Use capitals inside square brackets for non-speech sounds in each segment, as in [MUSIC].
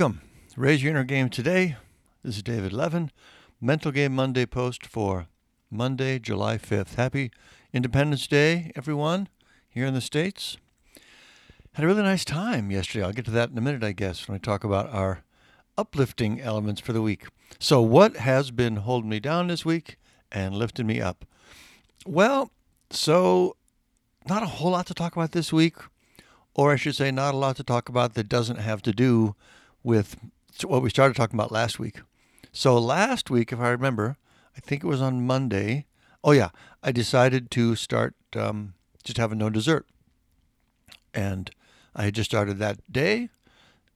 Welcome. Raise your inner game today. This is David Levin, Mental Game Monday post for Monday, July 5th. Happy Independence Day, everyone, here in the States. Had a really nice time yesterday. I'll get to that in a minute, I guess, when I talk about our uplifting elements for the week. So, what has been holding me down this week and lifting me up? Well, so not a whole lot to talk about this week, or I should say, not a lot to talk about that doesn't have to do with what we started talking about last week. So, last week, if I remember, I think it was on Monday. Oh, yeah, I decided to start um, just having no dessert. And I had just started that day,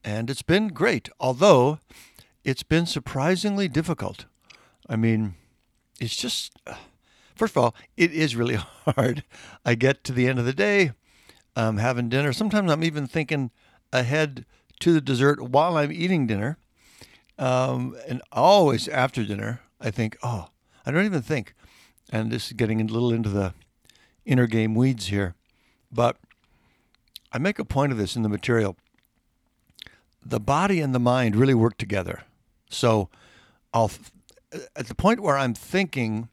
and it's been great, although it's been surprisingly difficult. I mean, it's just, first of all, it is really [LAUGHS] hard. I get to the end of the day, having dinner. Sometimes I'm even thinking ahead to the dessert while I'm eating dinner. Um, and always after dinner, I think, oh, I don't even think. And this is getting a little into the inner game weeds here. But I make a point of this in the material. The body and the mind really work together. So I'll, at the point where I'm thinking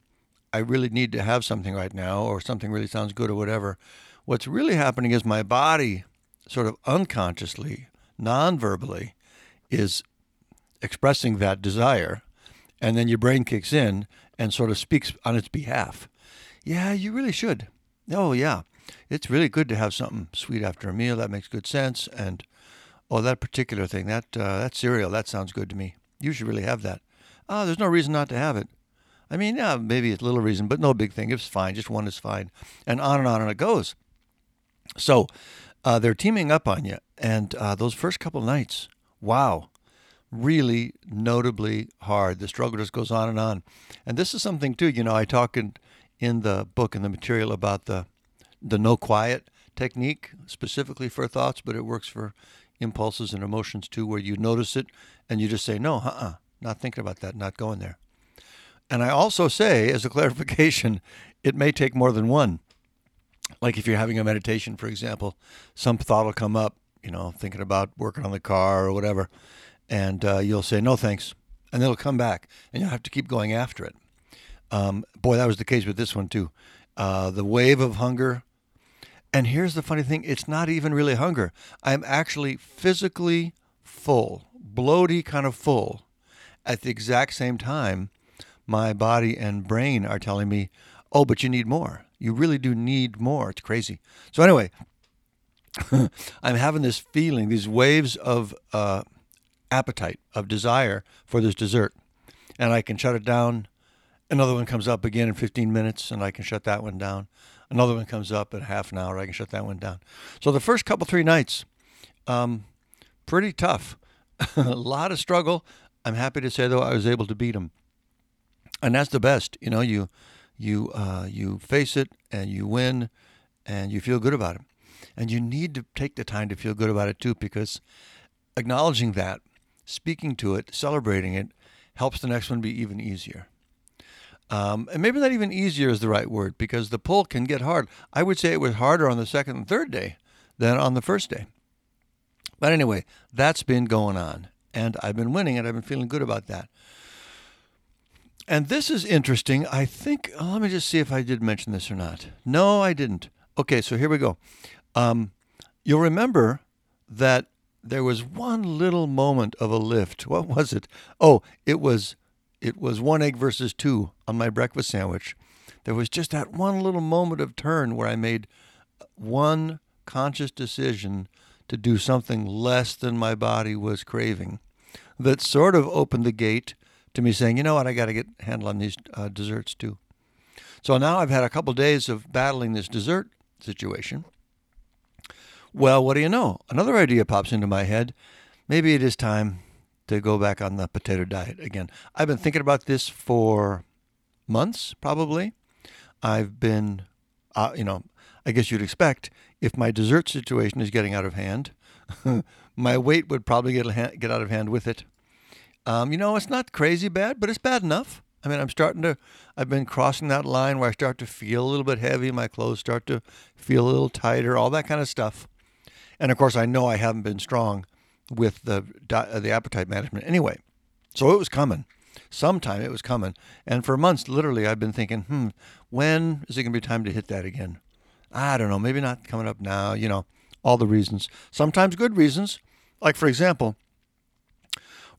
I really need to have something right now or something really sounds good or whatever, what's really happening is my body sort of unconsciously, non verbally, is expressing that desire. And then your brain kicks in and sort of speaks on its behalf. Yeah, you really should. Oh, yeah it's really good to have something sweet after a meal. That makes good sense. And oh, that particular thing, that uh, that cereal, that sounds good to me. You should really have that. Oh, there's no reason not to have it. I mean, yeah, maybe it's a little reason, but no big thing. It's fine. Just one is fine, and on and on and it goes. So uh, they're teaming up on you, and uh, those first couple nights, wow, really notably hard. The struggle just goes on and on, and this is something too. You know, I talk in in the book and the material about the the no quiet technique specifically for thoughts, but it works for impulses and emotions too, where you notice it and you just say, no, uh uh-uh, not thinking about that, not going there. And I also say, as a [LAUGHS] clarification, it may take more than one. Like if you're having a meditation, for example, some thought will come up, you know, thinking about working on the car or whatever, and uh, you'll say, no, thanks. And it'll come back, and you'll have to keep going after it. Um, boy, that was the case with this one, too. Uh, the wave of hunger and here's the funny thing it's not even really hunger. I'm actually physically full, bloaty kind of full. At the exact same time, my body and brain are telling me, oh, but you need more. You really do need more. It's crazy. So, anyway, [LAUGHS] I'm having this feeling, these waves of uh, appetite, of desire for this dessert. And I can shut it down. Another one comes up again in 15 minutes, and I can shut that one down. Another one comes up in half an hour. I can shut that one down. So the first couple three nights, um, pretty tough. [LAUGHS] a lot of struggle. I'm happy to say though I was able to beat them, and that's the best. You know, you you uh, you face it and you win, and you feel good about it. And you need to take the time to feel good about it too, because acknowledging that, speaking to it, celebrating it, helps the next one be even easier. Um, and maybe not even easier is the right word because the pull can get hard. I would say it was harder on the second and third day than on the first day. But anyway, that's been going on. And I've been winning and I've been feeling good about that. And this is interesting. I think, oh, let me just see if I did mention this or not. No, I didn't. Okay, so here we go. Um, you'll remember that there was one little moment of a lift. [LAUGHS] What was it? Oh, it was it was one egg versus two on my breakfast sandwich. There was just that one little moment of turn where I made one conscious decision to do something less than my body was craving that sort of opened the gate to me saying, you know what, I got to get a handle on these uh, desserts too. So now I've had a couple days of battling this dessert situation. Well, what do you know? Another idea pops into my head. Maybe it is time to go back on the potato diet again. I've been thinking about this for months, probably. I've been, uh, you know, I guess you'd expect if my dessert situation is getting out of hand, [LAUGHS] my weight would probably get get out of hand with it. Um, you know, it's not crazy bad, but it's bad enough. I mean, I'm starting to, I've been crossing that line where I start to feel a little bit heavy. My clothes start to feel a little tighter, all that kind of stuff. And of course, I know I haven't been strong with the uh, the appetite management anyway. So it was coming. Sometime it was coming, and for months, literally, I've been thinking, hmm, when is it going to be time to hit that again? I don't know. Maybe not coming up now. You know, all the reasons. Sometimes good reasons. Like for example,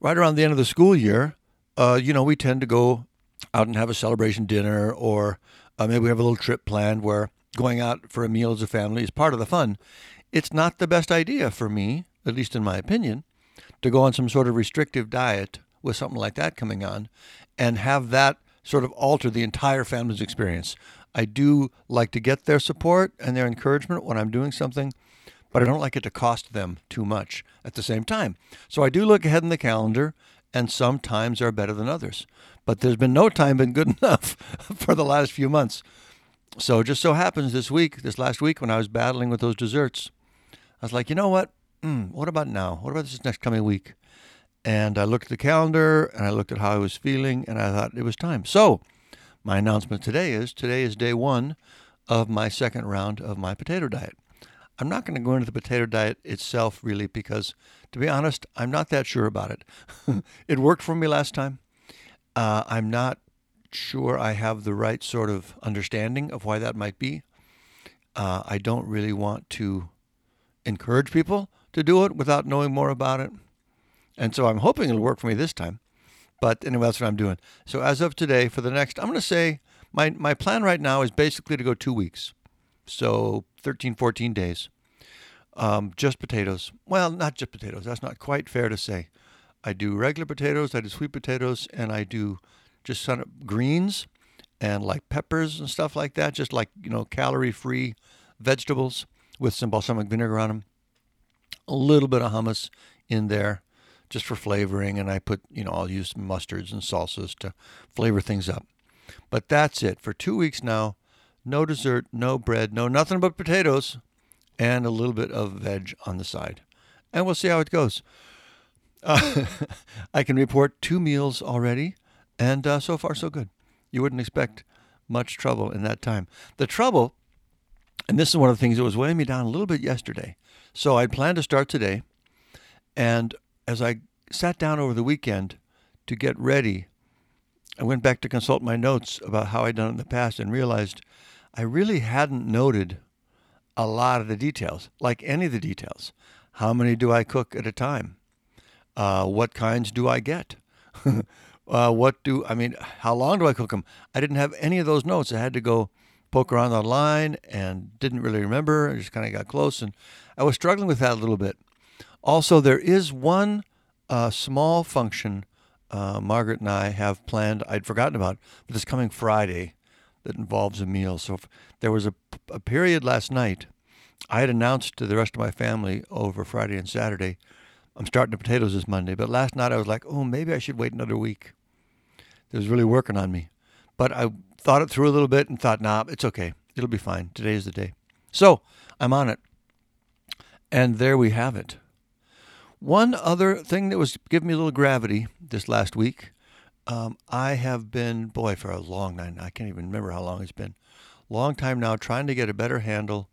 right around the end of the school year, uh, you know, we tend to go out and have a celebration dinner, or uh, maybe we have a little trip planned where going out for a meal as a family is part of the fun. It's not the best idea for me, at least in my opinion, to go on some sort of restrictive diet with something like that coming on and have that sort of alter the entire family's experience. I do like to get their support and their encouragement when I'm doing something, but I don't like it to cost them too much at the same time. So I do look ahead in the calendar, and some times are better than others. But there's been no time been good [LAUGHS] enough for the last few months. So it just so happens this week, this last week, when I was battling with those desserts, I was like, you know what? Mm, what about now? What about this next coming week? And I looked at the calendar and I looked at how I was feeling and I thought it was time. So, my announcement today is today is day one of my second round of my potato diet. I'm not going to go into the potato diet itself really because, to be honest, I'm not that sure about it. [LAUGHS] it worked for me last time. Uh, I'm not sure I have the right sort of understanding of why that might be. Uh, I don't really want to encourage people to do it without knowing more about it. And so I'm hoping it'll work for me this time. But anyway, that's what I'm doing. So as of today, for the next, I'm going to say my, my plan right now is basically to go two weeks. So 13, 14 days. Um, just potatoes. Well, not just potatoes. That's not quite fair to say. I do regular potatoes, I do sweet potatoes, and I do just of greens and like peppers and stuff like that, just like, you know, calorie free vegetables with some balsamic vinegar on them. A little bit of hummus in there just for flavoring, and I put, you know, I'll use mustards and salsas to flavor things up. But that's it. For two weeks now, no dessert, no bread, no nothing but potatoes, and a little bit of veg on the side. And we'll see how it goes. Uh, [LAUGHS] I can report two meals already, and uh, so far so good. You wouldn't expect much trouble in that time. The trouble, and this is one of the things that was weighing me down a little bit yesterday. So I'd planned to start today, and as I sat down over the weekend to get ready, I went back to consult my notes about how I'd done it in the past and realized I really hadn't noted a lot of the details, like any of the details. How many do I cook at a time? Uh, what kinds do I get? [LAUGHS] uh, what do I mean? How long do I cook them? I didn't have any of those notes. I had to go poke around online and didn't really remember. I just kind of got close, and I was struggling with that a little bit. Also, there is one uh, small function uh, Margaret and I have planned. I'd forgotten about, but it's coming Friday that involves a meal. So there was a, a period last night. I had announced to the rest of my family over Friday and Saturday, I'm starting the potatoes this Monday. But last night I was like, oh, maybe I should wait another week. It was really working on me. But I thought it through a little bit and thought, nah, it's okay. It'll be fine. Today is the day. So I'm on it. And there we have it. One other thing that was giving me a little gravity this last week, um, I have been, boy, for a long time, I can't even remember how long it's been, long time now, trying to get a better handle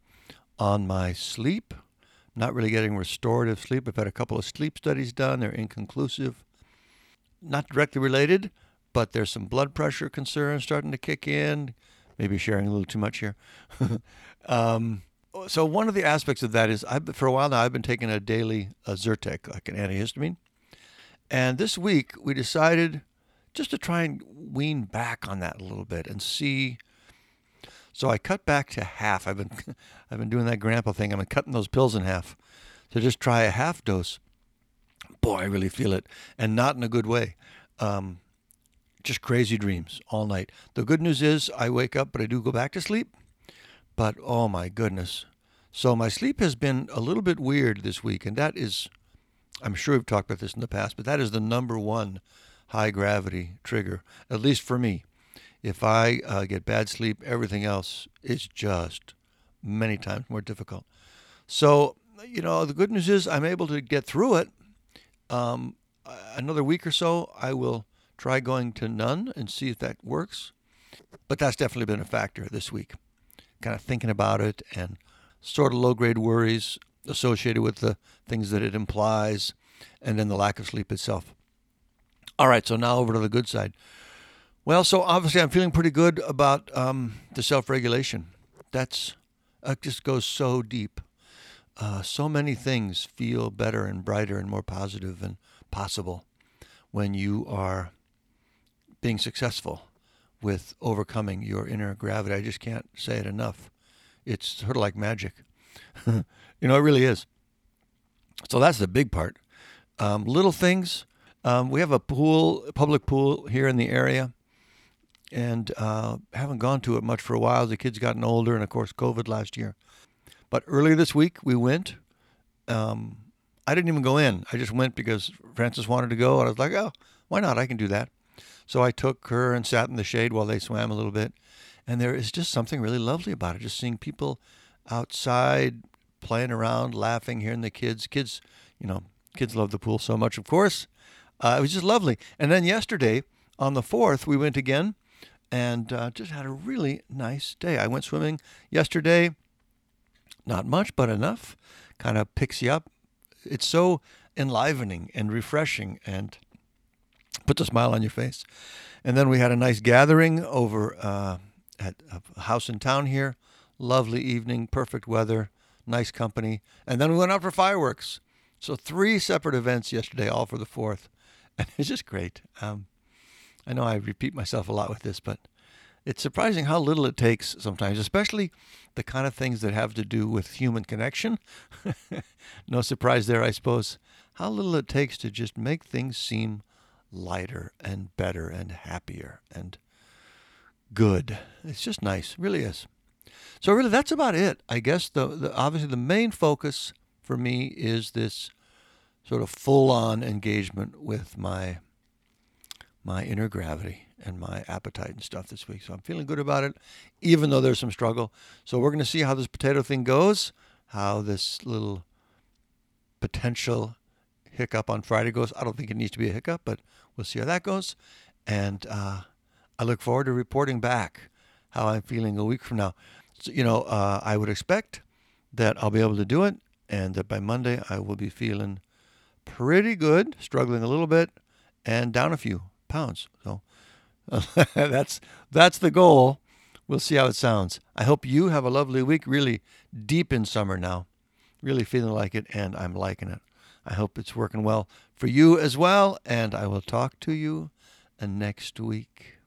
on my sleep. Not really getting restorative sleep. I've had a couple of sleep studies done. They're inconclusive. Not directly related, but there's some blood pressure concerns starting to kick in. Maybe sharing a little too much here. [LAUGHS] um, so one of the aspects of that is I've, for a while now I've been taking a daily a Zyrtec, like an antihistamine, and this week we decided just to try and wean back on that a little bit and see. So I cut back to half. I've been [LAUGHS] I've been doing that grandpa thing. I've been cutting those pills in half to just try a half dose. Boy, I really feel it, and not in a good way. Um, just crazy dreams all night. The good news is I wake up, but I do go back to sleep but oh my goodness. So my sleep has been a little bit weird this week, and that is, I'm sure we've talked about this in the past, but that is the number one high gravity trigger, at least for me. If I uh, get bad sleep, everything else is just many times more difficult. So, you know, the good news is I'm able to get through it. Um, another week or so, I will try going to none and see if that works. But that's definitely been a factor this week kind of thinking about it and sort of low grade worries associated with the things that it implies. and then the lack of sleep itself. All right, so now over to the good side. Well, so obviously I'm feeling pretty good about um, the self-regulation. That's it just goes so deep. Uh, so many things feel better and brighter and more positive and possible when you are being successful with overcoming your inner gravity. I just can't say it enough. It's sort of like magic. [LAUGHS] you know, it really is. So that's the big part. Um, little things. Um, we have a pool, public pool here in the area, and uh, haven't gone to it much for a while. The kids gotten older, and of course, COVID last year. But earlier this week, we went. Um, I didn't even go in. I just went because Frances wanted to go, and I was like, oh, why not? I can do that. So I took her and sat in the shade while they swam a little bit. And there is just something really lovely about it, just seeing people outside playing around, laughing, hearing the kids. Kids, you know, kids love the pool so much, of course. Uh, it was just lovely. And then yesterday, on the 4th, we went again and uh, just had a really nice day. I went swimming yesterday. Not much, but enough. Kind of picks you up. It's so enlivening and refreshing and puts a smile on your face. And then we had a nice gathering over uh, at a house in town here. Lovely evening, perfect weather, nice company. And then we went out for fireworks. So three separate events yesterday, all for the fourth. And [LAUGHS] it's just great. Um, I know I repeat myself a lot with this, but it's surprising how little it takes sometimes, especially the kind of things that have to do with human connection. [LAUGHS] no surprise there, I suppose. How little it takes to just make things seem lighter and better and happier and good. It's just nice, really is. So really, that's about it. I guess the, the obviously the main focus for me is this sort of full-on engagement with my my inner gravity and my appetite and stuff this week. So I'm feeling good about it, even though there's some struggle. So we're going to see how this potato thing goes, how this little potential hiccup on Friday goes. I don't think it needs to be a hiccup, but we'll see how that goes. And uh, I look forward to reporting back how I'm feeling a week from now. So, you know, uh, I would expect that I'll be able to do it and that by Monday I will be feeling pretty good, struggling a little bit, and down a few pounds. So [LAUGHS] that's that's the goal. We'll see how it sounds. I hope you have a lovely week, really deep in summer now. Really feeling like it, and I'm liking it. I hope it's working well for you as well, and I will talk to you next week.